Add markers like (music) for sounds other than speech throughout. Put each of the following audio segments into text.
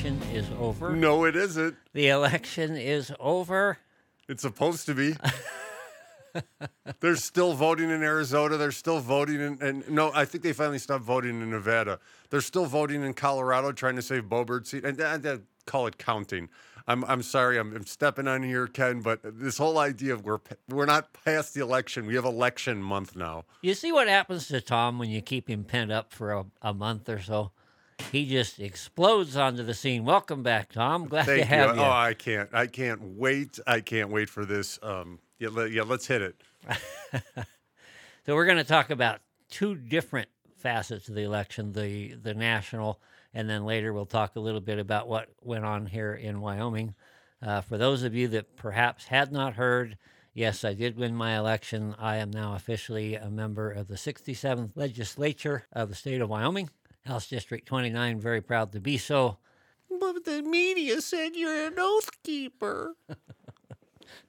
election is over. No, it isn't. The election is over. It's supposed to be. (laughs) They're still voting in Arizona. They're still voting in, and no, I think they finally stopped voting in Nevada. They're still voting in Colorado, trying to save Boebert seat, and, and, and call it counting. I'm I'm sorry, I'm, I'm stepping on here, Ken, but this whole idea of we're we're not past the election. We have election month now. You see what happens to Tom when you keep him pent up for a, a month or so? He just explodes onto the scene. Welcome back, Tom. Glad Thank to have you. Oh, I can't. I can't wait. I can't wait for this. Um, yeah, let, yeah, let's hit it. (laughs) So we're going to talk about two different facets of the election: the the national, and then later we'll talk a little bit about what went on here in Wyoming. Uh, for those of you that perhaps had not heard, yes, I did win my election. I am now officially a member of the 67th legislature of the state of Wyoming, House District 29. Very proud to be so. But the media said you're an oath keeper. (laughs)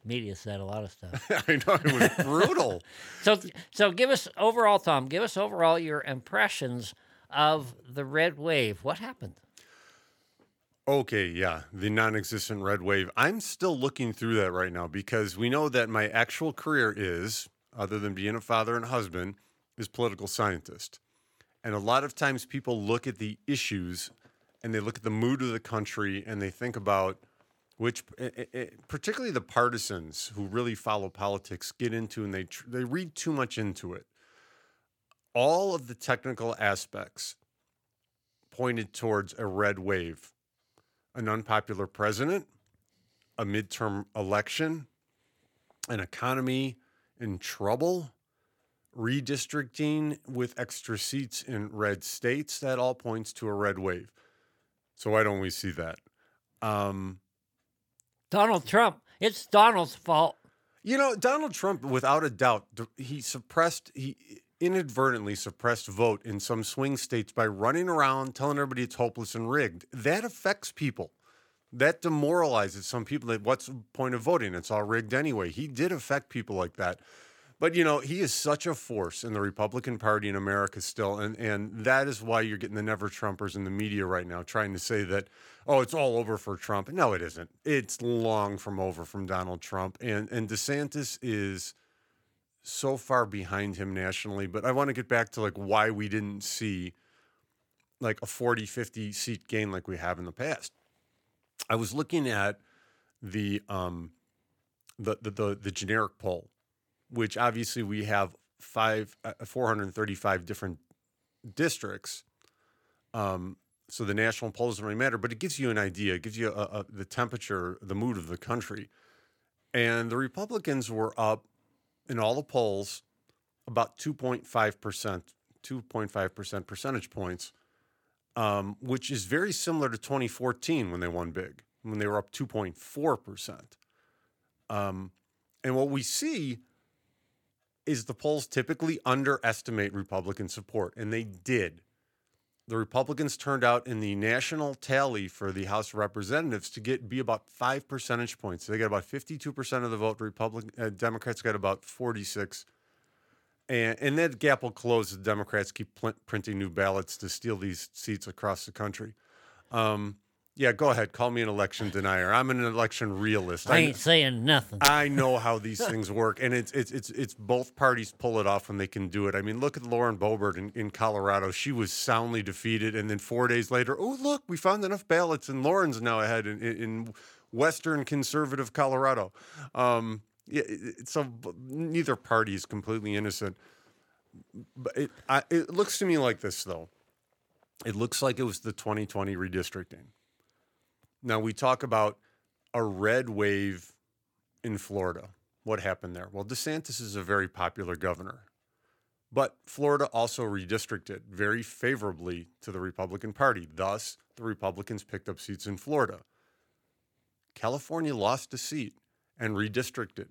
Media said a lot of stuff. (laughs) I know it was brutal. (laughs) So, so give us overall, Tom. Give us overall your impressions of the red wave. What happened? Okay, yeah, the non existent red wave. I'm still looking through that right now because we know that my actual career is, other than being a father and husband, is political scientist. And a lot of times people look at the issues and they look at the mood of the country and they think about which, eh, eh, eh, particularly the partisans who really follow politics, get into and they, they read too much into it. All of the technical aspects pointed towards a red wave an unpopular president, a midterm election, an economy in trouble, redistricting with extra seats in red states. That all points to a red wave. So why don't we see that? Um, Donald Trump. It's Donald's fault. you know, Donald Trump, without a doubt, he suppressed, he inadvertently suppressed vote in some swing states by running around telling everybody it's hopeless and rigged. That affects people. That demoralizes some people. That what's the point of voting? It's all rigged anyway. He did affect people like that. But you know, he is such a force in the Republican Party in America still, and and that is why you're getting the never Trumpers in the media right now trying to say that, oh, it's all over for Trump. No, it isn't. It's long from over from Donald Trump, and and DeSantis is so far behind him nationally. But I want to get back to like why we didn't see like a 40, 50 seat gain like we have in the past. I was looking at the um the the the, the generic poll which obviously we have five, uh, 435 different districts. Um, so the national poll doesn't really matter, but it gives you an idea. It gives you a, a, the temperature, the mood of the country. And the Republicans were up in all the polls about 2.5%, 2.5% percentage points, um, which is very similar to 2014 when they won big, when they were up 2.4%. Um, and what we see is the polls typically underestimate Republican support, and they did. The Republicans turned out in the national tally for the House of Representatives to get be about five percentage points. They got about fifty-two percent of the vote. Republican uh, Democrats got about forty-six, and and that gap will close. as Democrats keep pl- printing new ballots to steal these seats across the country. Um, yeah, go ahead. Call me an election denier. I'm an election realist. I ain't saying nothing. I know how these things work, and it's it's it's it's both parties pull it off when they can do it. I mean, look at Lauren Boebert in, in Colorado. She was soundly defeated, and then four days later, oh look, we found enough ballots, and Lauren's now ahead in, in, Western conservative Colorado. Um, yeah, so neither party is completely innocent. But it I, it looks to me like this though. It looks like it was the 2020 redistricting. Now we talk about a red wave in Florida. What happened there? Well, DeSantis is a very popular governor, but Florida also redistricted very favorably to the Republican Party. Thus, the Republicans picked up seats in Florida. California lost a seat and redistricted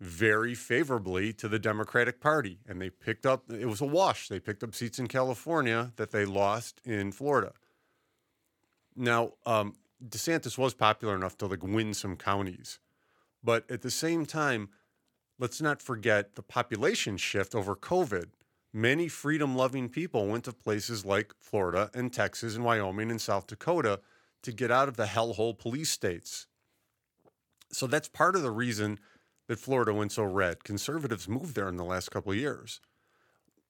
very favorably to the Democratic Party, and they picked up, it was a wash. They picked up seats in California that they lost in Florida. Now, um, DeSantis was popular enough to like win some counties, but at the same time, let's not forget the population shift over COVID many freedom loving people went to places like Florida and Texas and Wyoming and South Dakota to get out of the hellhole police states. So that's part of the reason that Florida went so red. Conservatives moved there in the last couple of years.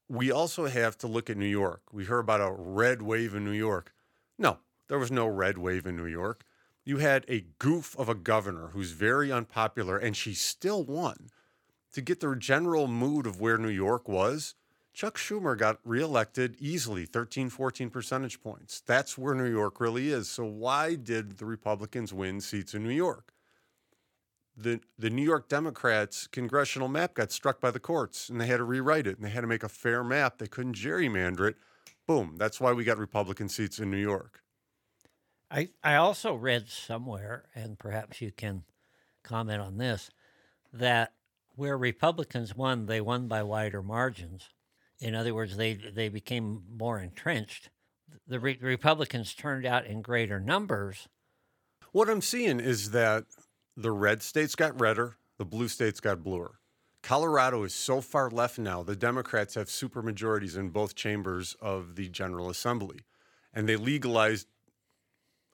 We also have to look at New York. We heard about a red wave in New York. No, there was no red wave in New York. You had a goof of a governor who's very unpopular, and she still won. To get the general mood of where New York was, Chuck Schumer got reelected easily, 13, 14 percentage points. That's where New York really is. So, why did the Republicans win seats in New York? The, the New York Democrats' congressional map got struck by the courts and they had to rewrite it and they had to make a fair map. They couldn't gerrymander it. Boom. That's why we got Republican seats in New York. I, I also read somewhere, and perhaps you can comment on this, that where Republicans won, they won by wider margins. In other words, they they became more entrenched. The re- Republicans turned out in greater numbers. What I'm seeing is that the red states got redder, the blue states got bluer. Colorado is so far left now, the Democrats have supermajorities in both chambers of the General Assembly, and they legalized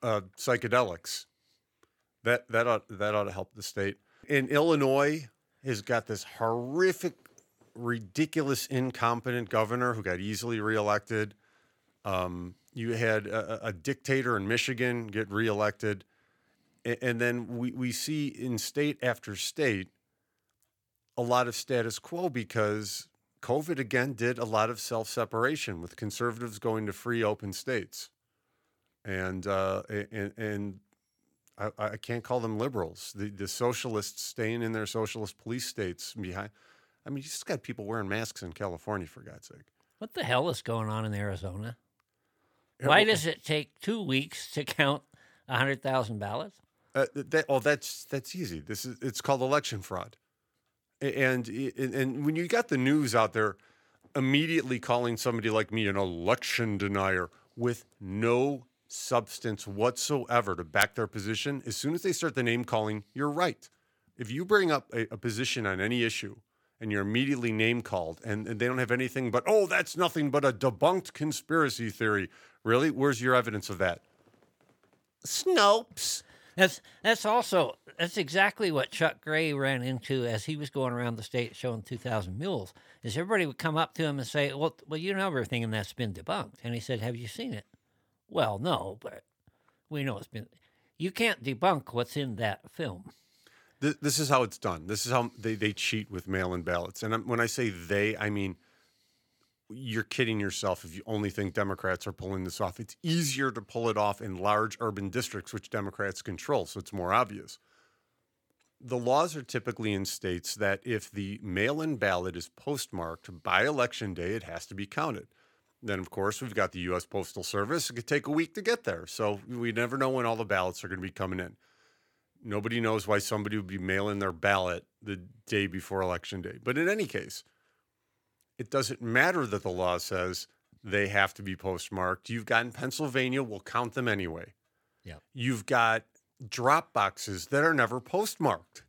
uh, psychedelics. That that ought, that ought to help the state. In Illinois, has got this horrific, ridiculous, incompetent governor who got easily reelected. Um, you had a, a, dictator in Michigan get reelected. And, and then we, we see in state after state a lot of status quo because COVID again did a lot of self separation with conservatives going to free open states. And, uh, and, and I, I can't call them liberals. The the socialists staying in their socialist police states behind. I mean, you just got people wearing masks in California for God's sake. What the hell is going on in Arizona? Why does it take two weeks to count hundred thousand ballots? Uh, that, oh, that's that's easy. This is it's called election fraud, and and when you got the news out there, immediately calling somebody like me an election denier with no substance whatsoever to back their position, as soon as they start the name calling, you're right. If you bring up a, a position on any issue and you're immediately name called and, and, they don't have anything but, oh, that's nothing but a debunked conspiracy theory. Really? Where's your evidence of that? Snopes. That's that's also that's exactly what Chuck Gray ran into as he was going around the state showing two thousand mules. Is everybody would come up to him and say, "Well, well, you know everything, and that's been debunked." And he said, "Have you seen it?" Well, no, but we know it's been. You can't debunk what's in that film. This, this is how it's done. This is how they, they cheat with mail in ballots. And when I say they, I mean you're kidding yourself if you only think Democrats are pulling this off. It's easier to pull it off in large urban districts, which Democrats control, so it's more obvious. The laws are typically in states that if the mail in ballot is postmarked by election day, it has to be counted. Then, of course, we've got the U.S. Postal Service. It could take a week to get there. So we never know when all the ballots are going to be coming in. Nobody knows why somebody would be mailing their ballot the day before Election Day. But in any case, it doesn't matter that the law says they have to be postmarked. You've got in Pennsylvania, we'll count them anyway. Yeah. You've got drop boxes that are never postmarked.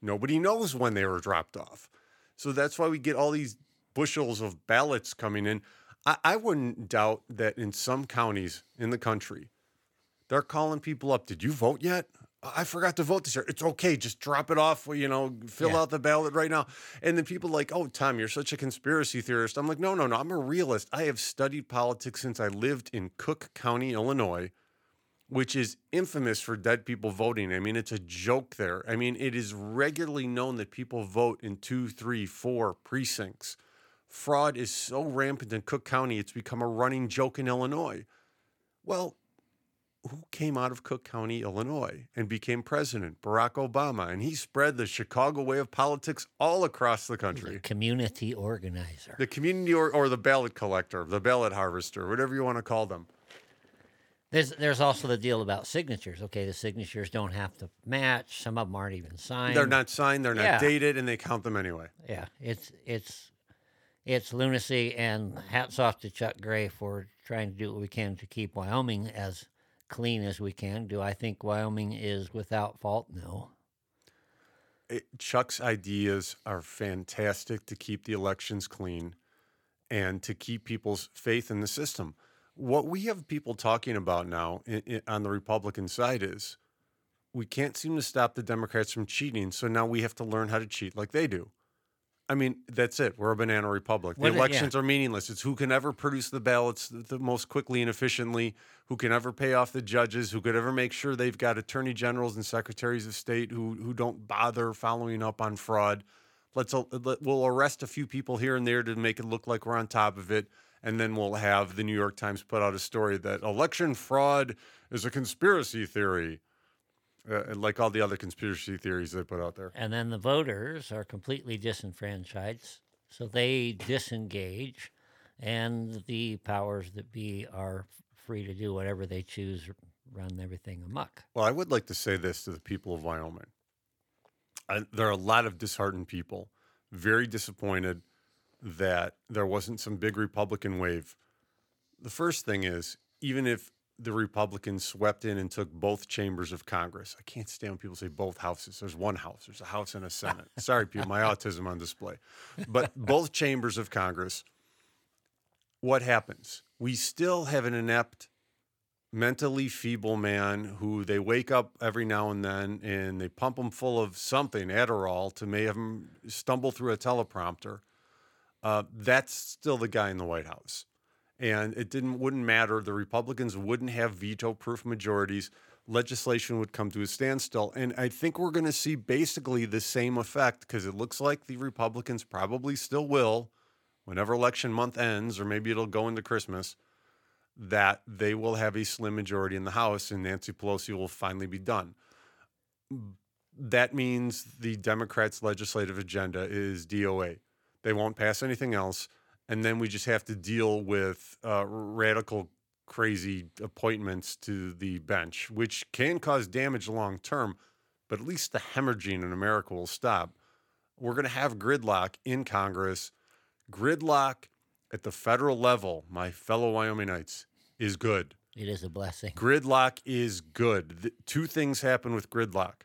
Nobody knows when they were dropped off. So that's why we get all these bushels of ballots coming in. I, I wouldn't doubt that in some counties in the country, they're calling people up. Did you vote yet? I forgot to vote this year. It's okay. Just drop it off. You know, fill yeah. out the ballot right now. And then people like, oh, Tom, you're such a conspiracy theorist. I'm like, no, no, no. I'm a realist. I have studied politics since I lived in Cook County, Illinois, which is infamous for dead people voting. I mean, it's a joke there. I mean, it is regularly known that people vote in two, three, four precincts fraud is so rampant in Cook County, it's become a running joke in Illinois. Well, who came out of Cook County, Illinois, and became president? Barack Obama. And he spread the Chicago way of politics all across the country. The community organizer. The community or, or the ballot collector, the ballot harvester, whatever you want to call them. There's there's also the deal about signatures. Okay, the signatures don't have to match. Some of them aren't even signed. They're not signed. They're not yeah. dated, and they count them anyway. Yeah, it's it's it's lunacy, and hats off to Chuck Gray for trying to do what we can to keep Wyoming as clean as we can. Do I think Wyoming is without fault? No. It, Chuck's ideas are fantastic to keep the elections clean. and to keep people's faith in the system. What we have people talking about now i i on the Republican side is we can't seem to stop the Democrats from cheating. So now we have to learn how to cheat like they do. I mean, that's it. We're a banana republic. The What it- yeah. elections are meaningless. It's who can ever produce the ballots the, the most quickly and efficiently, who can ever pay off the judges, who could ever make sure they've got attorney generals and secretaries of state who who don't bother following up on fraud. Let's let, we'll arrest a few people here and there to make it look like we're on top of it, and then we'll have the New York Times put out a story that election fraud is a conspiracy theory, uh, like all the other conspiracy theories they put out there. And then the voters are completely disenfranchised, so they disengage, and the powers that be are free to do whatever they choose, run everything amok. Well, I would like to say this to the people of Wyoming. I, there are a lot of disheartened people, very disappointed that there wasn't some big Republican wave. The first thing is, even if the Republicans swept in and took both chambers of Congress, I can't stand when people say both houses. There's one house, there's a House and a Senate. (laughs) Sorry, people, my autism on display. But both chambers of Congress, what happens? We still have an inept mentally feeble man who they wake up every now and then and they pump him full of something, Adderall, to make him stumble through a teleprompter. Uh, that's still the guy in the White House. And it didn't wouldn't matter. The Republicans wouldn't have veto-proof majorities. Legislation would come to a standstill. And I think we're going to see basically the same effect because it looks like the Republicans probably still will, whenever election month ends, or maybe it'll go into Christmas that they will have a slim majority in the House and Nancy Pelosi will finally be done. That means the Democrats' legislative agenda is DOA. They won't pass anything else. And then we just have to deal with uh, radical, crazy appointments to the bench, which can cause damage long term, but at least the hemorrhaging in America will stop. We're going to have gridlock in Congress. Gridlock at the federal level, my fellow Wyomingites, is good. It is a blessing. Gridlock is good. Th- two things happen with gridlock.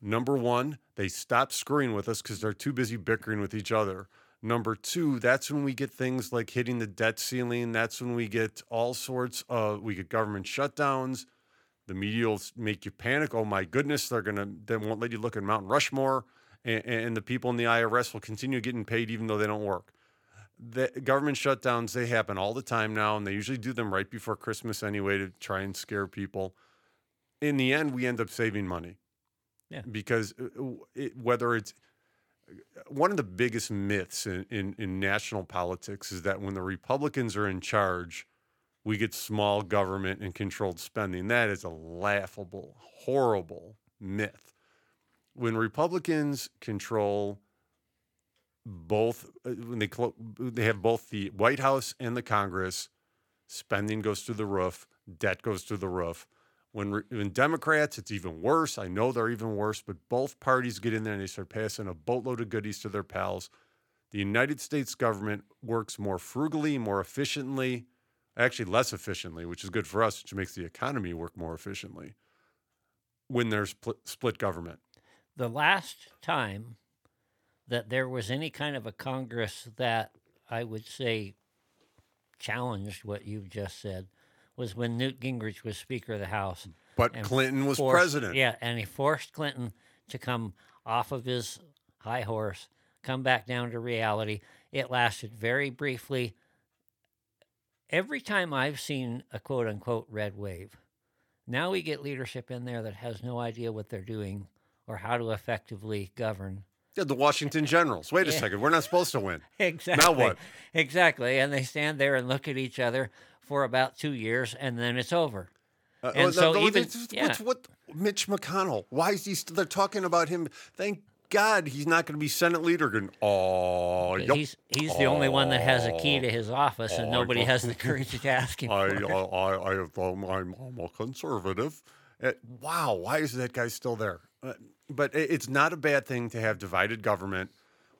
Number one, they stop screwing with us because they're too busy bickering with each other. Number two, that's when we get things like hitting the debt ceiling. That's when we get all sorts of, we get government shutdowns. The media will make you panic. Oh my goodness, they're going to, they won't let you look at Mount Rushmore. And, and the people in the IRS will continue getting paid even though they don't work the government shutdowns they happen all the time now and they usually do them right before christmas anyway to try and scare people in the end we end up saving money Yeah. because uh, it, whether it's one of the biggest myths in, in, in national politics is that when the republicans are in charge we get small government and controlled spending that is a laughable horrible myth when republicans control both uh, when they they have both the White House and the Congress, spending goes through the roof, debt goes through the roof. When when Democrats, it's even worse. I know they're even worse, but both parties get in there and they start passing a boatload of goodies to their pals. The United States government works more frugally, more efficiently, actually less efficiently, which is good for us, which makes the economy work more efficiently. When there's pl- split government, The last time that there was any kind of a Congress that I would say challenged what you've just said was when Newt Gingrich was Speaker of the House. but Clinton was forced- president. Yeah, and he forced Clinton to come off of his high horse, come back down to reality. It lasted very briefly. Every time I've seen a quote unquote red wave, now we get leadership in there that has no idea what they're doing or how to effectively govern. Yeah, the Washington Generals. Wait a (laughs) Yeah. second, we're not supposed to win. (laughs) Exactly. Now what? Exactly. And they stand there and look at each other for about two years and then it's over. Uh, And oh, so no, even- yeah. what's- what Mitch McConnell? Why is he? St- they're talking about him. Thank God he's not going to be Senate leader. Going, oh, yep. He's he's the only one that has a key to his office, and Oh, nobody has the courage to ask him. (laughs) I, I. I, I um, I'm a conservative. Uh, wow, why is that guy still there? Uh, but it- it's not a bad thing to have divided government.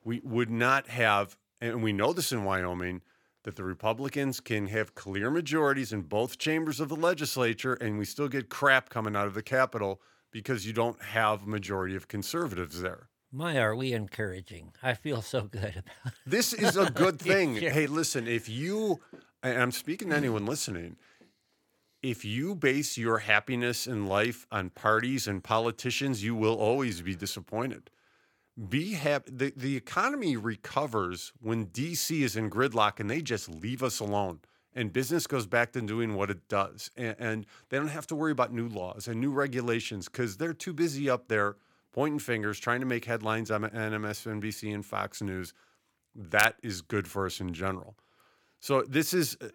We would not have, and we know this in Wyoming, that the Republicans can have clear majorities in both chambers of the legislature, and we still get crap coming out of the Capitol because you don't have a majority of conservatives there. My, are we encouraging? I feel so good about it. This is a good (laughs) thing. Sure. Hey, listen, if you, and I'm speaking to anyone listening, if you base your happiness in life on parties and politicians, you will always be disappointed. Be happy. The, the economy recovers when DC is in gridlock and they just leave us alone and business goes back to doing what it does. And, and they don't have to worry about new laws and new regulations because they're too busy up there pointing fingers, trying to make headlines on MSNBC and Fox News. That is good for us in general. So this is, uh,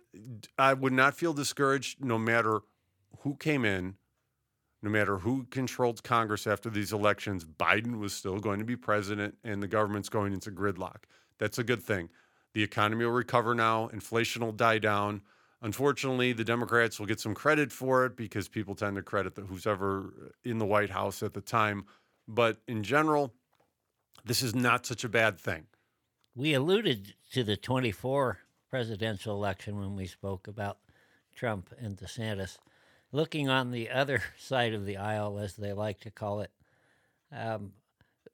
I would not feel discouraged no matter who came in, no matter who controlled Congress after these elections. Biden was still going to be president, and the government's going into gridlock. That's a good thing. The economy will recover now. Inflation will die down. Unfortunately, the Democrats will get some credit for it because people tend to credit the, who's ever in the White House at the time. But in general, this is not such a bad thing. We alluded to the 24 presidential election when we spoke about Trump and DeSantis. Looking on the other (laughs) side of the aisle, as they like to call it, um,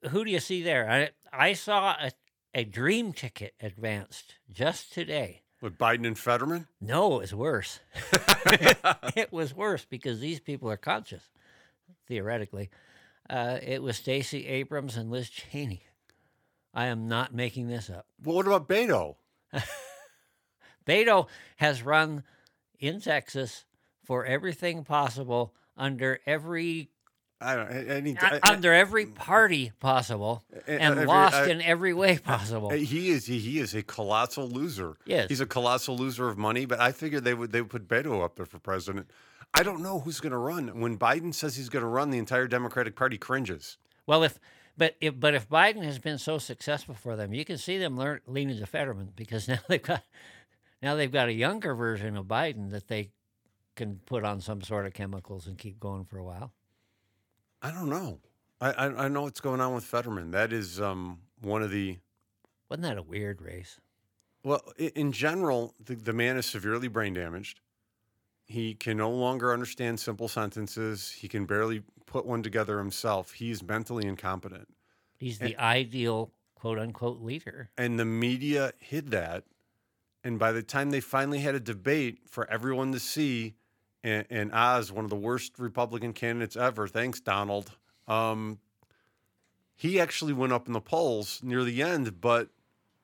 who do you see there? I, I saw a, a dream ticket advanced just today. With Biden and Fetterman? No, it was worse. (laughs) it was worse because these people are conscious, theoretically. Uh, it was Stacey Abrams and Liz Cheney. I am not making this up. Well, what about Beto? (laughs) Beto has run in Texas for everything possible under every I don't. Any, uh, under every party possible and every- lost I- in every way possible. (laughs) He is he, he is a colossal loser. Yes. he's a colossal loser of money. But I figured they would they would put Beto up there for president. I don't know who's going to run. When Biden says he's going to run, the entire Democratic Party cringes. Well, if but if but if Biden has been so successful for them, you can see them learn, leaning to Fetterman because (laughs) now they've got now they've got a younger version of Biden that they can put on some sort of chemicals and keep going for a while. I don't know. I I, I know what's going on with Fetterman. That is um, one of the Wasn't that a weird race? well, in general, the, the man is severely brain damaged. He can no longer understand simple sentences. He can barely put one together himself. He's mentally incompetent. He's the ideal quote unquote leader. and the media hid that. And by the time they finally had a debate for everyone to see, and, and Oz, one of the worst Republican candidates ever, thanks Donald, um, he actually went up in the polls near the end, but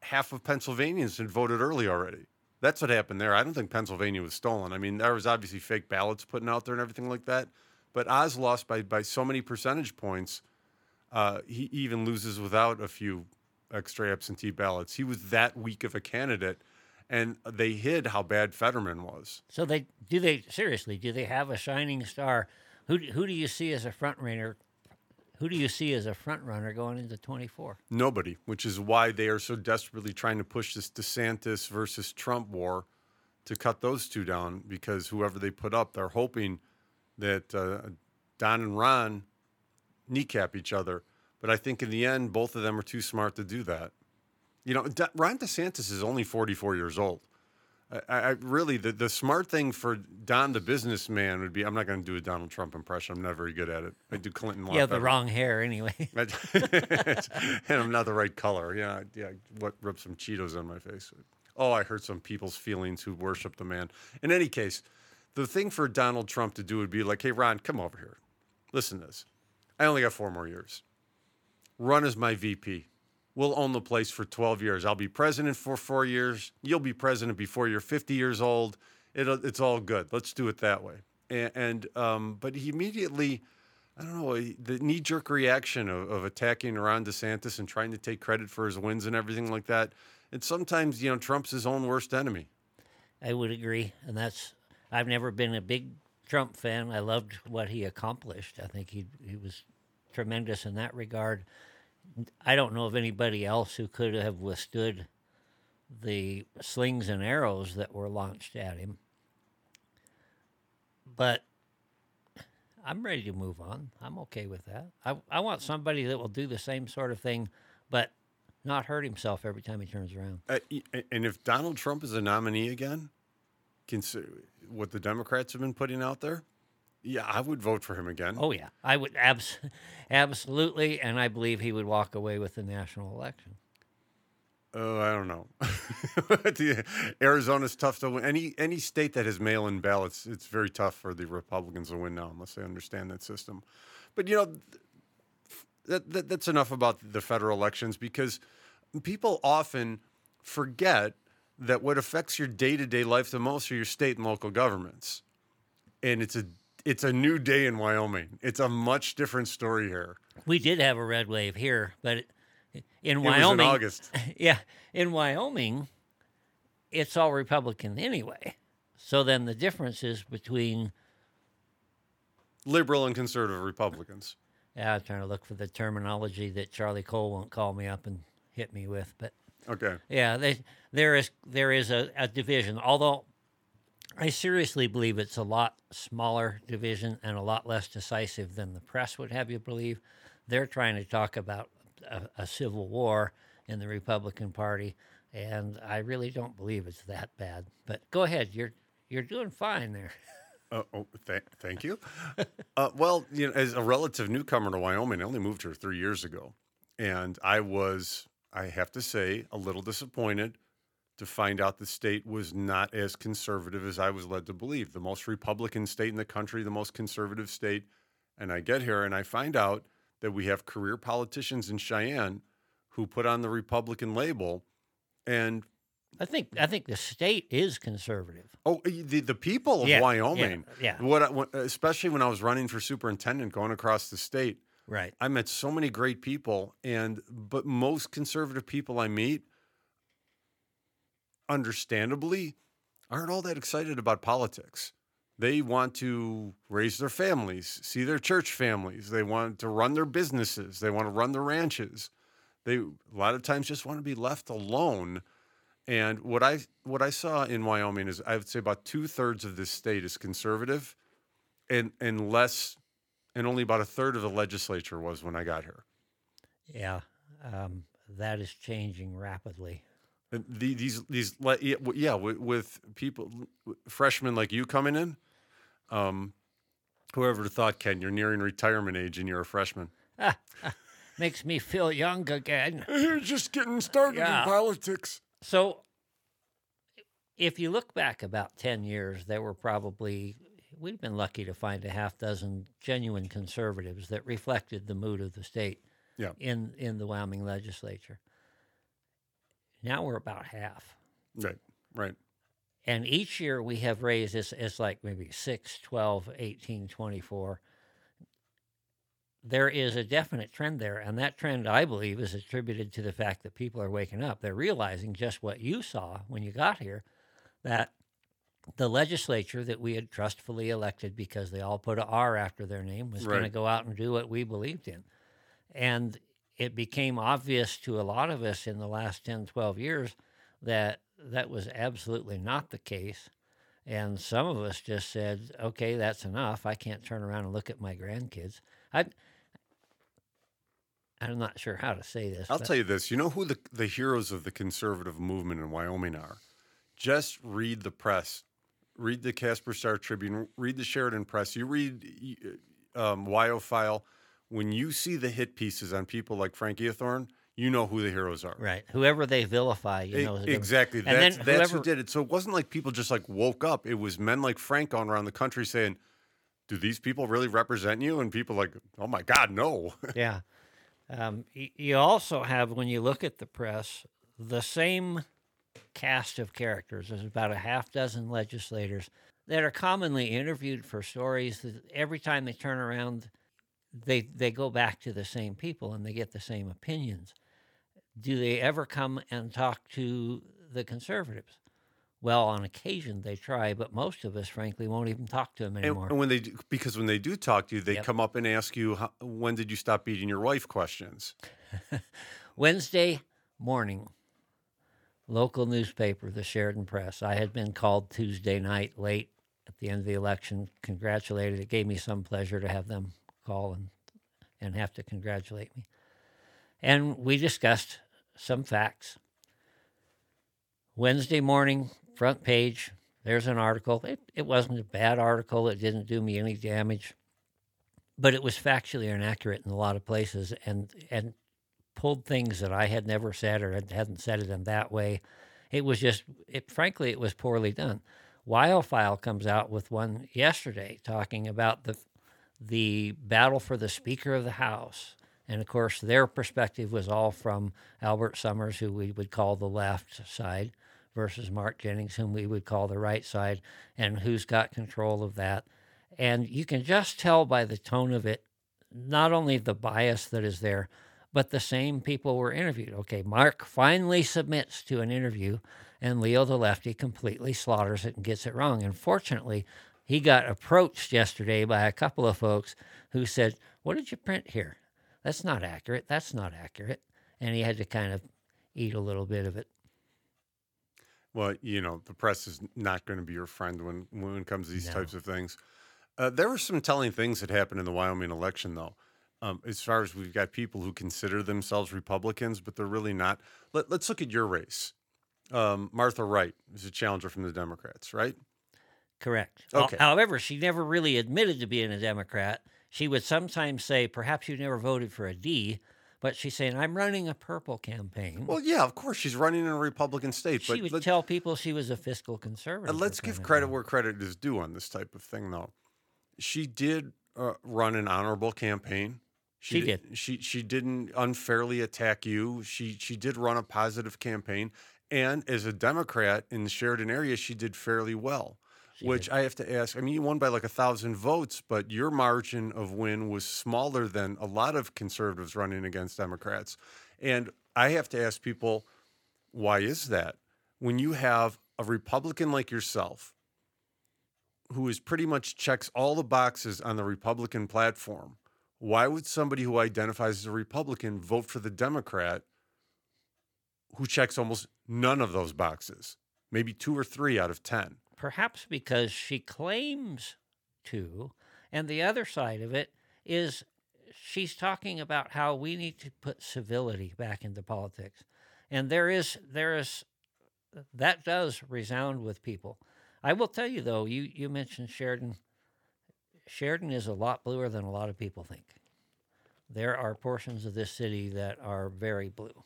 half of Pennsylvanians had voted early already. That's what happened there. I don't think Pennsylvania was stolen. I mean, there was obviously fake ballots putting out there and everything like that. But Oz lost by, by so many percentage points. Uh, he even loses without a few extra absentee ballots. He was that weak of a candidate, and they hid how bad Fetterman was. So they do they seriously do they have a shining star? Who who do you see as a front runner? Who do you see as a front runner going into twenty four? Nobody, which is why they are so desperately trying to push this DeSantis versus Trump war to cut those two down because whoever they put up, they're hoping that uh, Don and Ron kneecap each other. But I think in the end, both of them are too smart to do that. You know, D- Ron DeSantis is only 44 years old. I, I really, the, the smart thing for Don, the businessman, would be I'm not going to do a Donald Trump impression. I'm not very good at it. I do Clinton. a lot You have the better. wrong hair anyway. (laughs) (laughs) and I'm not the right color. Yeah, yeah. What rub some Cheetos on my face? Oh, I hurt some people's feelings who worship the man. In any case, the thing for Donald Trump to do would be like, "Hey, Ron, come over here. Listen to this. I only got four more years. Run as my VP. We'll own the place for 12 years. I'll be president for four years. You'll be president before you're 50 years old. It'll, it's all good. Let's do it that way. And, and um, but he immediately, I don't know, the knee jerk reaction of, of attacking Ron DeSantis and trying to take credit for his wins and everything like that. And sometimes, you know, Trump's his own worst enemy. I would agree, and that's I've never been a big Trump fan. I loved what he accomplished. I think he he was tremendous in that regard. I don't know of anybody else who could have withstood the slings and arrows that were launched at him. But I'm ready to move on. I'm okay with that. I, I want somebody that will do the same sort of thing, but not hurt himself every time he turns around. Uh, and if Donald Trump is a nominee again, consider what the Democrats have been putting out there. Yeah, I would vote for him again. Oh yeah, I would abs- absolutely, and I believe he would walk away with the national election. Oh, I don't know. (laughs) Arizona's tough to win. Any any state that has mail-in ballots, it's very tough for the Republicans to win now, unless they understand that system. But you know, th- that, that that's enough about the federal elections because people often forget that what affects your day-to-day life the most are your state and local governments, and it's a it's a new day in Wyoming. It's a much different story here. We did have a red wave here, but in It was Wyoming, in August. (laughs) yeah, in Wyoming, it's all Republican anyway. So then the difference is between Liberal and conservative Republicans. yeah, I'm trying to look for the terminology that Charlie Cole won't call me up and hit me with, but Okay. yeah, they, there is there is a, a division. Although I seriously believe it's a lot smaller division and a lot less decisive than the press would have you believe. They're trying to talk about a, a civil war in the Republican Party, and I really don't believe it's that bad. But go ahead, you're you're doing fine there. Uh, (laughs) oh, th- thank you. uh, well, you know, as a relative newcomer to Wyoming, I only moved here three years ago, and I was, I have to say, a little disappointed to find out the state was not as conservative as I was led to believe. The most Republican state in the country, the most conservative state, and I get here and I find out that we have career politicians in Cheyenne who put on the Republican label, and I think I think the state is conservative. Oh, the the people of Yeah, yeah, Wyoming. yeah. What, I, what especially when I was running for superintendent, going across the state, Right. I met so many great people, and but most conservative people I meet, understandably, aren't all that excited about politics. They want to raise their families, see their church families. They want to run their businesses. They want to run their ranches. They a lot of times just want to be left alone. And what I what I saw in Wyoming is I would say about two thirds of this state is conservative, and and less, and only about a third of the legislature was when I got here. Yeah. Um, that is changing rapidly. And the, these these yeah, with, with people freshmen like you coming in, um, whoever thought Ken you're nearing retirement age and you're a freshman. (laughs) Makes me feel young again. (laughs) You're just getting started Yeah. politics. So, if you look back about 10 years, there were probably, we've been lucky to find a half dozen genuine conservatives that reflected the mood of the state Yeah. in, in the Wyoming legislature. Now we're about half. Right, right. And each year we have raised this, it's like maybe 6, 12, 18, 24. There is a definite trend there. And that trend, I believe, is attributed to the fact that people are waking up. They're realizing just what you saw when you got here that the legislature that we had trustfully elected because they all put a R after their name was going to go out and do what we believed in. And it became obvious to a lot of us in the last 10, 12 years that that was absolutely not the case. And some of us just said, okay, that's enough. I can't turn around and look at my grandkids. I, I'm not sure how to say this. I'll but- tell you this. You know who the the heroes of the conservative movement in Wyoming are? Just read the press. Read the Casper Star Tribune. Read the Sheridan Press. You read um, Wyofile. When you see the hit pieces on people like Frank Eathorne, you know who the heroes are. Right. Whoever they vilify, you know. exactly. And That's, then that's whoever- who did it. So it wasn't like people just like woke up. It was men like Frank going around the country saying, "Do these people really represent you?" And people like, "Oh my God, no." (laughs) Yeah. Um, you also have, when you look at the press, the same cast of characters. There's about a half dozen legislators that are commonly interviewed for stories that every time they turn around, they, they go back to the same people and they get the same opinions. Do they ever come and talk to the conservatives? Well, on occasion they try, but most of us, frankly, won't even talk to them And, anymore. and when they do, because when they do talk to you, they Yep. come up and ask you, how, "When did you stop beating your wife?" Questions. (laughs) Wednesday morning, local newspaper, the Sheridan Press. I had been called Tuesday night late at the end of the election, congratulated. It gave me some pleasure to have them call and, and have to congratulate me. And we discussed some facts. Wednesday morning, front page, there's an article. It, it wasn't a bad article. It didn't do me any damage, but it was factually inaccurate in a lot of places and and pulled things that I had never said or hadn't said it in that way. It was just, it frankly, it was poorly done. WyoFile comes out with one yesterday talking about the the battle for the Speaker of the House. And of course, their perspective was all from Albert Sommers, who we would call the left side, versus Mark Jennings, whom we would call the right side, and who's got control of that. And you can just tell by the tone of it, not only the bias that is there, but the same people were interviewed. Okay, Mark finally submits to an interview, and Leo the lefty completely slaughters it and gets it wrong. And fortunately, he got approached yesterday by a couple of folks who said, What did you print here? That's not accurate. That's not accurate. And he had to kind of eat a little bit of it. Well, you know, the press is not going to be your friend when when it comes to these No. types of things. Uh, there were some telling things that happened in the Wyoming election, though. Um, as far as we've got people who consider themselves Republicans, but they're really not. Let, let's look at your race. Um, Martha Wright is a challenger from the Democrats, right? Correct. Okay. However, she never really admitted to being a Democrat. She would sometimes say, perhaps you never voted for a D, but she's saying, I'm running a purple campaign. Well, yeah, of course, she's running in a Republican state, she but would tell people she was a fiscal uh, conservative. let's give credit where credit is due on this type of thing, though. She did uh, run an honorable campaign. She di- She she didn't unfairly attack you. She she did run a positive campaign, and as a Democrat in the Sheridan area, she did fairly well. Which I have to ask. I mean, you won by like a thousand votes, but your margin of win was smaller than a lot of conservatives running against Democrats. And I have to ask people, why is that? When you have a Republican like yourself, who is pretty much checks all the boxes on the Republican platform, why would somebody who identifies as a Republican vote for the Democrat who checks almost none of those boxes? Maybe two or three out of 10. Perhaps because she claims to. And the other side of it is she's talking about how we need to put civility back into politics. And there is, there is, that does resound with people. I will tell you though, you, you mentioned Sheridan. Sheridan is a lot bluer than a lot of people think. There are portions of this city that are very blue.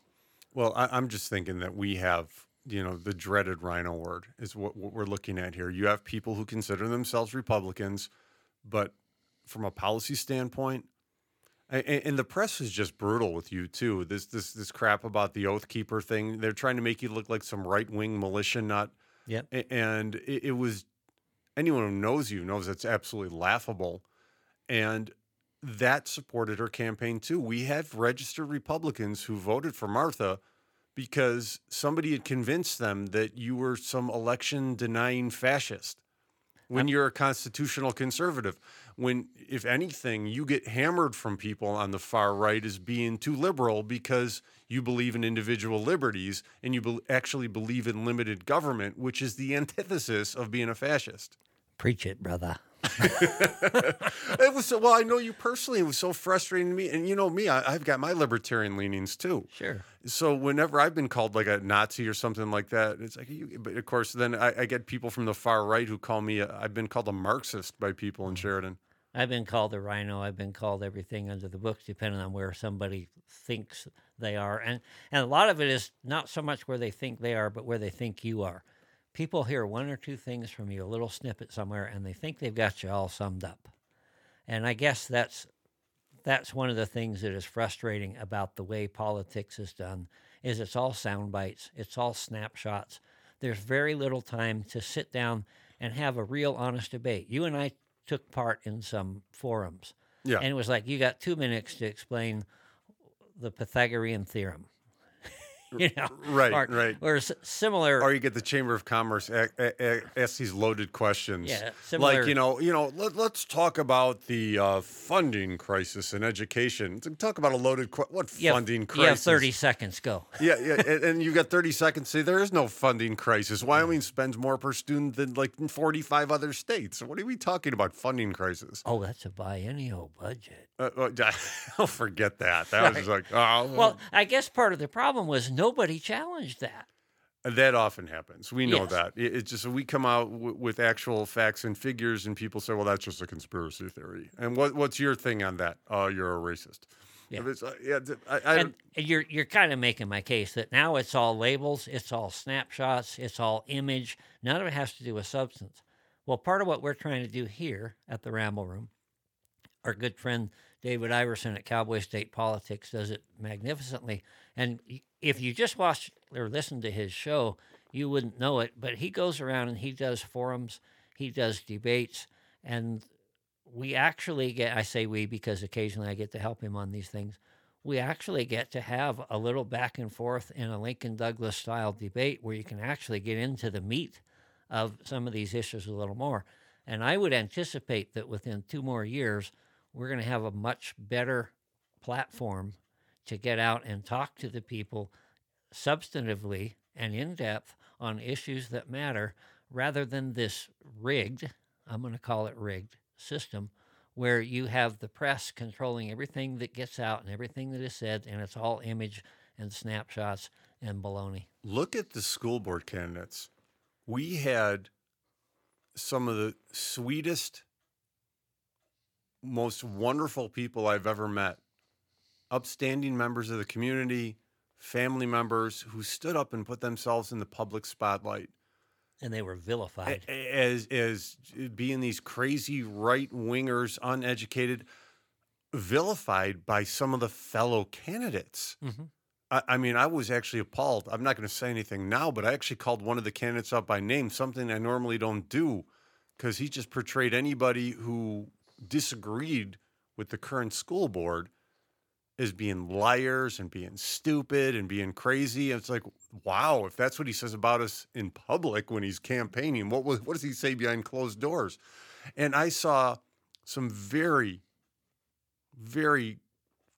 Well, I, I'm just thinking that we have, you know, the dreaded rhino word is what, what we're looking at here. You have people who consider themselves Republicans, but from a policy standpoint, and, and the press is just brutal with you too. This this this crap about the Oath Keeper thing. They're trying to make you look like some right wing militia nut. Yep. And it, it was anyone who knows you knows that's absolutely laughable. And that supported her campaign too. We have registered Republicans who voted for Martha because somebody had convinced them that you were some election denying fascist when you're a constitutional conservative. When, if anything, you get hammered from people on the far right as being too liberal because you believe in individual liberties and you be- actually believe in limited government, which is the antithesis of being a fascist. Preach it, brother. (laughs) it was so, well, I know you personally. It was so frustrating to me. And you know me, I, I've got my libertarian leanings too. Sure. So whenever I've been called like a Nazi or something like that, it's like, you, but of course, then I, I get people from the far right who call me, a, I've been called a Marxist by people in mm. Sheridan. I've been called a rhino. I've been called everything under the books, depending on where somebody thinks they are, and and a lot of it is not so much where they think they are, but where they think you are. People hear one or two things from you, a little snippet somewhere, and they think they've got you all summed up. And I guess that's that's one of the things that is frustrating about the way politics is done. Is it's all sound bites, it's all snapshots. There's very little time to sit down and have a real honest debate. You and I took part in some forums. Yeah. And it was like, you got two minutes to explain the Pythagorean theorem. (laughs) you know, Right, or, right. Or similar. Or you get the Chamber of Commerce a- a- a- ask these loaded questions. Yeah, similar- Like, you know, you know, let, let's talk about the uh, funding crisis in education. Talk about a loaded que- what funding crisis? have 30 seconds. Go. (laughs) Yeah, yeah, and, and you got 30 seconds. Say there is no funding crisis. Wyoming spends more per student than like 45 other states. What are we talking about? Funding crisis? Oh, that's a biennial budget. Uh, I'll (laughs) forget that. That was Right. like, oh, Well, I guess part of the problem was nobody challenged that. That often happens. We know Yes. that. It- It's just we come out w- with actual facts and figures, and people say, "Well, that's just a conspiracy theory." And what what's your thing on that? Oh, you're a racist. Yeah. Uh, yeah. I, I, and and you're you're kind of making my case that now it's all labels, it's all snapshots, it's all image. None of it has to do with substance. Well, part of what we're trying to do here at the Ramble Room, our good friend David Iverson at Cowboy State Politics does it magnificently. And if you just watch or listen to his show, you wouldn't know it. But he goes around and he does forums, he does debates, and we actually get I say we because occasionally I get to help him on these things. We actually get to have a little back and forth in a Lincoln Douglas style debate where you can actually get into the meat of some of these issues a little more. And I would anticipate that within two more years, we're going to have a much better platform to get out and talk to the people substantively and in depth on issues that matter rather than this rigged, I'm going to call it rigged system, where you have the press controlling everything that gets out and everything that is said, and it's all image and snapshots and baloney. look at the school board candidates. We had some of the sweetest, most wonderful people I've ever met. Upstanding members of the community, family members who stood up and put themselves in the public spotlight And they were vilified. as as being these crazy right wingers, uneducated, vilified by some of the fellow candidates. Mhm. I, I mean, I was actually appalled. I'm not going to say anything now, but I actually called one of the candidates up by name, something I normally don't do, because he just portrayed anybody who disagreed with the current school board as being liars and being stupid and being crazy. It's like, wow, if that's what he says about us in public when he's campaigning, what was, what does he say behind closed doors? And I saw some very, very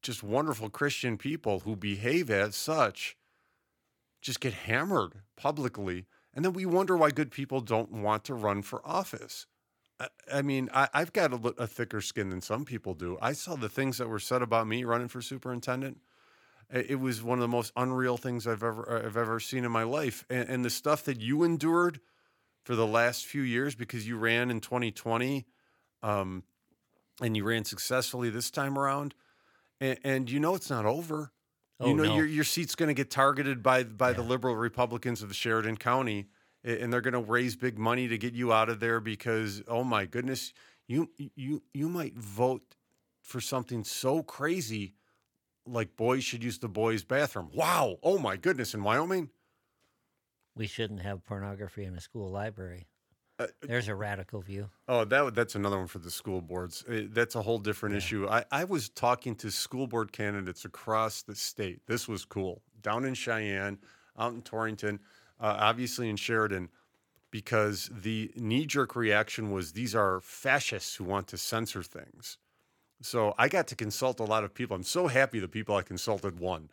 just wonderful Christian people who behave as such just get hammered publicly. And then we wonder why good people don't want to run for office. I, I mean, I, I've got a, a thicker skin than some people do. I saw the things that were said about me running for superintendent. It was one of the most unreal things I've ever I've ever seen in my life. And, and the stuff that you endured for the last few years because you ran in 2020, um, and you ran successfully this time around, and, and you know it's not over. Oh, you know no. your your seat's going to get targeted by by the liberal Republicans of Sheridan County, and they're going to raise big money to get you out of there because oh my goodness, you you you might vote for something so crazy like boys should use the boys' bathroom. Wow! Oh my goodness, in Wyoming. we shouldn't have pornography in a school library. Uh, There's a radical view. Oh, that that's another one for the school boards. Uh, That's a whole different Yeah. issue. I, I was talking to school board candidates across the state. This was cool. Down in Cheyenne, out in Torrington, uh, obviously in Sheridan, because the knee jerk reaction was these are fascists who want to censor things. So I got to consult a lot of people. I'm so happy the people I consulted won.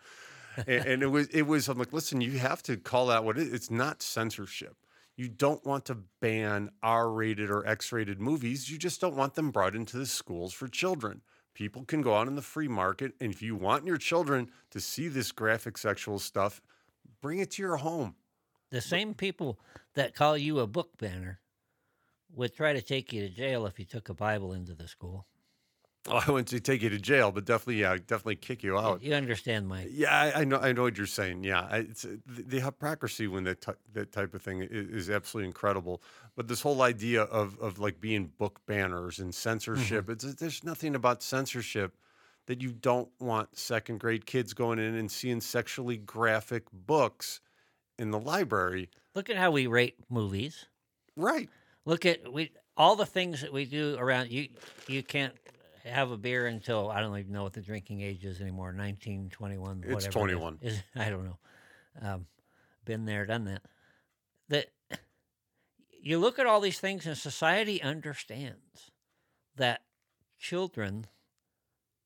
and, (laughs) and it was it was I'm like, listen, you have to call out what it is. It's not censorship. You don't want to ban R-rated or X-rated movies. You just don't want them brought into the schools for children. People can go out in the free market, and if you want your children to see this graphic sexual stuff, bring it to your home. The same people that call you a book banner would try to take you to jail if you took a Bible into the school. Oh, I wouldn't say take you to jail, but definitely, yeah, definitely kick you out. You understand my Yeah, I, I know. I know what you're saying. Yeah, I- it's the, the hypocrisy when that ty- that type of thing is, is absolutely incredible. But this whole idea of of like being book banners and censorship, mm-hmm. it's there's nothing about censorship that you don't want second grade kids going in and seeing sexually graphic books in the library. look at how we rate movies. Right. Look at we all the things that we do around you. You can't have a beer until I don't even know what the drinking age is anymore. Nineteen, twenty-one. It's whatever it is. 21. Is (laughs) I don't know. Um, been there, done that. That you look at all these things, and society understands that children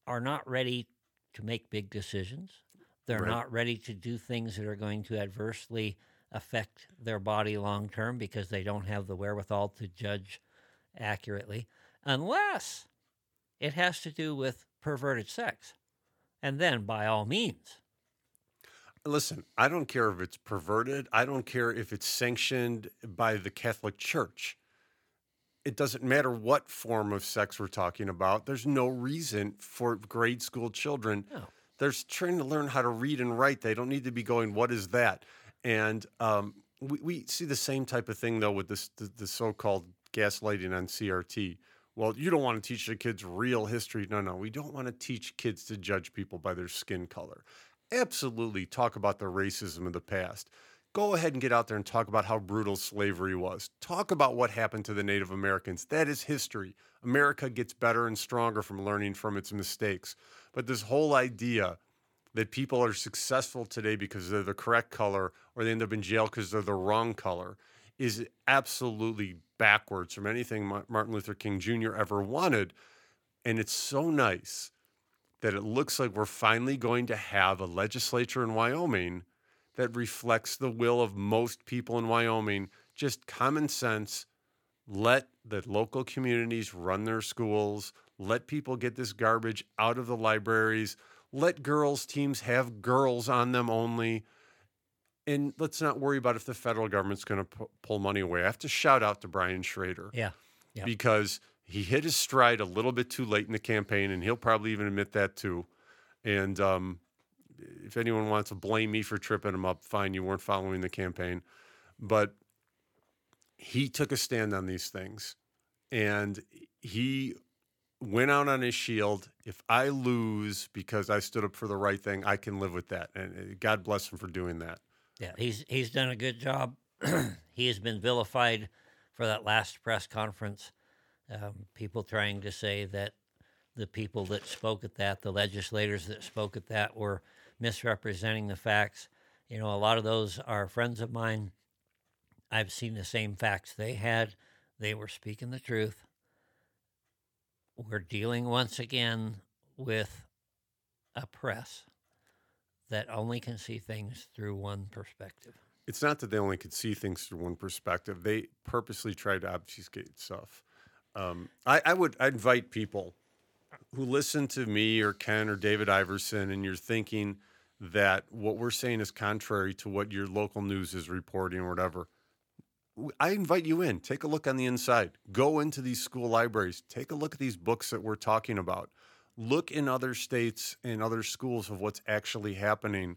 are not ready to make big decisions. They're Right. not ready to do things that are going to adversely affect their body long term because they don't have the wherewithal to judge accurately, unless it has to do with perverted sex. And then, by all means, listen, I don't care if it's perverted. I don't care if it's sanctioned by the Catholic Church. It doesn't matter what form of sex we're talking about. There's no reason for grade school children. No. They're trying to learn how to read and write. They don't need to be going, "What is that?" And um, we, we see the same type of thing though with this the, the so-called gaslighting on CRT. Well, you don't want to teach the kids real history. No, no, we don't want to teach kids to judge people by their skin color. Absolutely, talk about the racism of the past. Go ahead and get out there and talk about how brutal slavery was. Talk about what happened to the Native Americans. That is history. America gets better and stronger from learning from its mistakes. But this whole idea that people are successful today because they're the correct color or they end up in jail because they're the wrong color is absolutely backwards from anything Martin Luther King Jr. ever wanted. And it's so nice that it looks like we're finally going to have a legislature in Wyoming that reflects the will of most people in Wyoming. Just common sense. Let the local communities run their schools. Let people get this garbage out of the libraries. Let girls teams have girls on them only. And let's not worry about if the federal government's going to p- pull money away. I have to shout out to Brian Schroeder. Yeah. Yeah. because he hit his stride a little bit too late in the campaign and he'll probably even admit that too. And um, if anyone wants to blame me for tripping him up fine you weren't following the campaign. But he took a stand on these things. And he went out on his shield. If I lose because I stood up for the right thing, I can live with that. And uh, God bless him for doing that. Yeah, he's he's done a good job. (clears throat) he has been vilified for that last press conference. Um, people trying to say that the people that spoke at that, the legislators that spoke at that, were misrepresenting the facts. You know, a lot of those are friends of mine. I've seen the same facts they had. They were speaking the truth we're dealing once again with a press that only can see things through one perspective. It's not that they only can see things through one perspective. They purposely try to obfuscate stuff. Um, I, I would I invite people who listen to me or Ken or David Iverson, and you're thinking that what we're saying is contrary to what your local news is reporting or whatever. I invite you in. Take a look on the inside. Go into these school libraries. Take a look at these books that we're talking about. Look in other states and other schools of what's actually happening.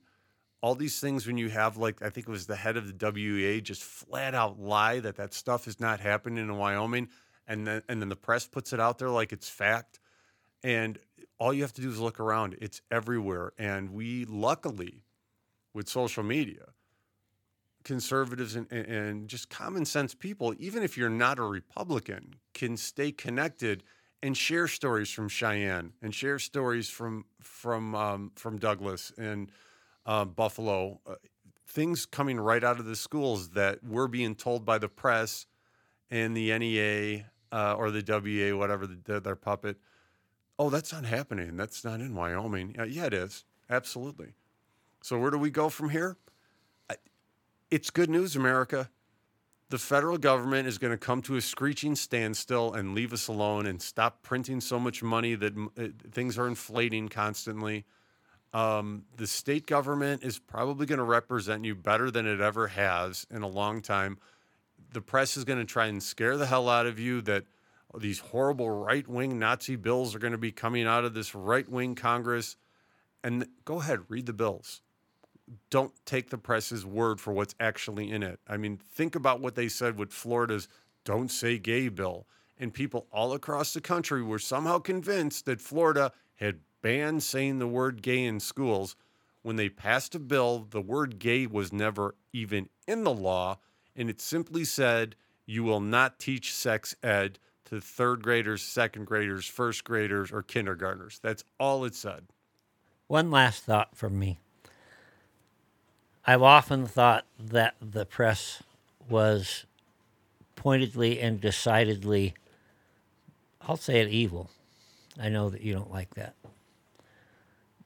All these things, when you have, like, I think it was the head of the WEA just flat out lie that that stuff is not happening in Wyoming, and then and then the press puts it out there like it's fact, and all you have to do is look around. It's everywhere, and we luckily, with social media, conservatives and, and just common sense people, even if you're not a Republican, can stay connected and share stories from Cheyenne and share stories from from um, from Douglas and uh, Buffalo, uh, things coming right out of the schools that we're being told by the press and the NEA uh, or the WA, whatever the, their puppet. Oh, that's not happening. That's not in Wyoming. yeah, it is. Absolutely. So where do we go from here? It's good news, America. The federal government is going to come to a screeching standstill and leave us alone and stop printing so much money that uh, things are inflating constantly. Um, the state government is probably going to represent you better than it ever has in a long time. The press is going to try and scare the hell out of you that these horrible right wing Nazi bills are going to be coming out of this right wing Congress. And go ahead, read the bills don't take the press's word for what's actually in it. I mean, think about what they said with Florida's Don't Say Gay bill. And people all across the country were somehow convinced that Florida had banned saying the word gay in schools. When they passed a bill, the word gay was never even in the law. And it simply said, you will not teach sex ed to third graders, second graders, first graders, or kindergartners. That's all it said. One last thought from me. I've often thought that the press was pointedly and decidedly, I'll say it evil. I know that you don't like that.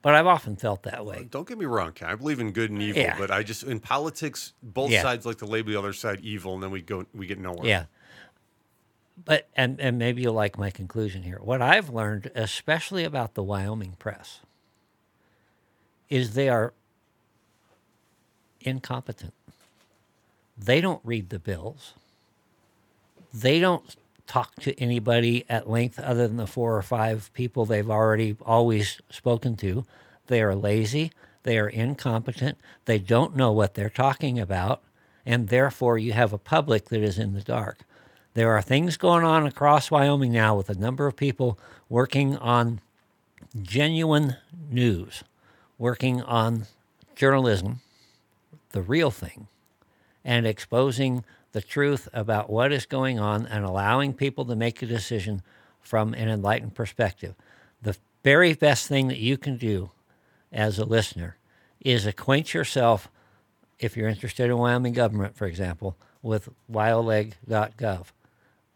But I've often felt that way. Don't get me wrong, Ken. I believe in good and evil, Yeah. but I just in politics, both Yeah. sides like to label the other side evil, and then we go we get nowhere. Yeah. But and and maybe you'll like my conclusion here. What I've learned, especially about the Wyoming press, is they are incompetent. They don't read the bills. They don't talk to anybody at length other than the four or five people they've already always spoken to. They are lazy. They are incompetent. They don't know what they're talking about. And therefore, you have a public that is in the dark. There are things going on across Wyoming now with a number of people working on genuine news, working on journalism, the real thing, and exposing the truth about what is going on and allowing people to make a decision from an enlightened perspective. The very best thing that you can do as a listener is acquaint yourself, if you're interested in Wyoming government, for example, with wyoleg.gov.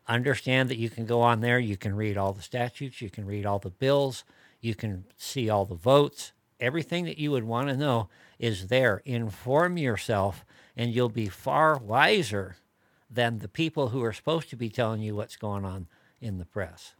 Understand that you can go on there, you can read all the statutes, you can read all the bills, you can see all the votes. Everything that you would want to know is there. Inform yourself, and you'll be far wiser than the people who are supposed to be telling you what's going on in the press.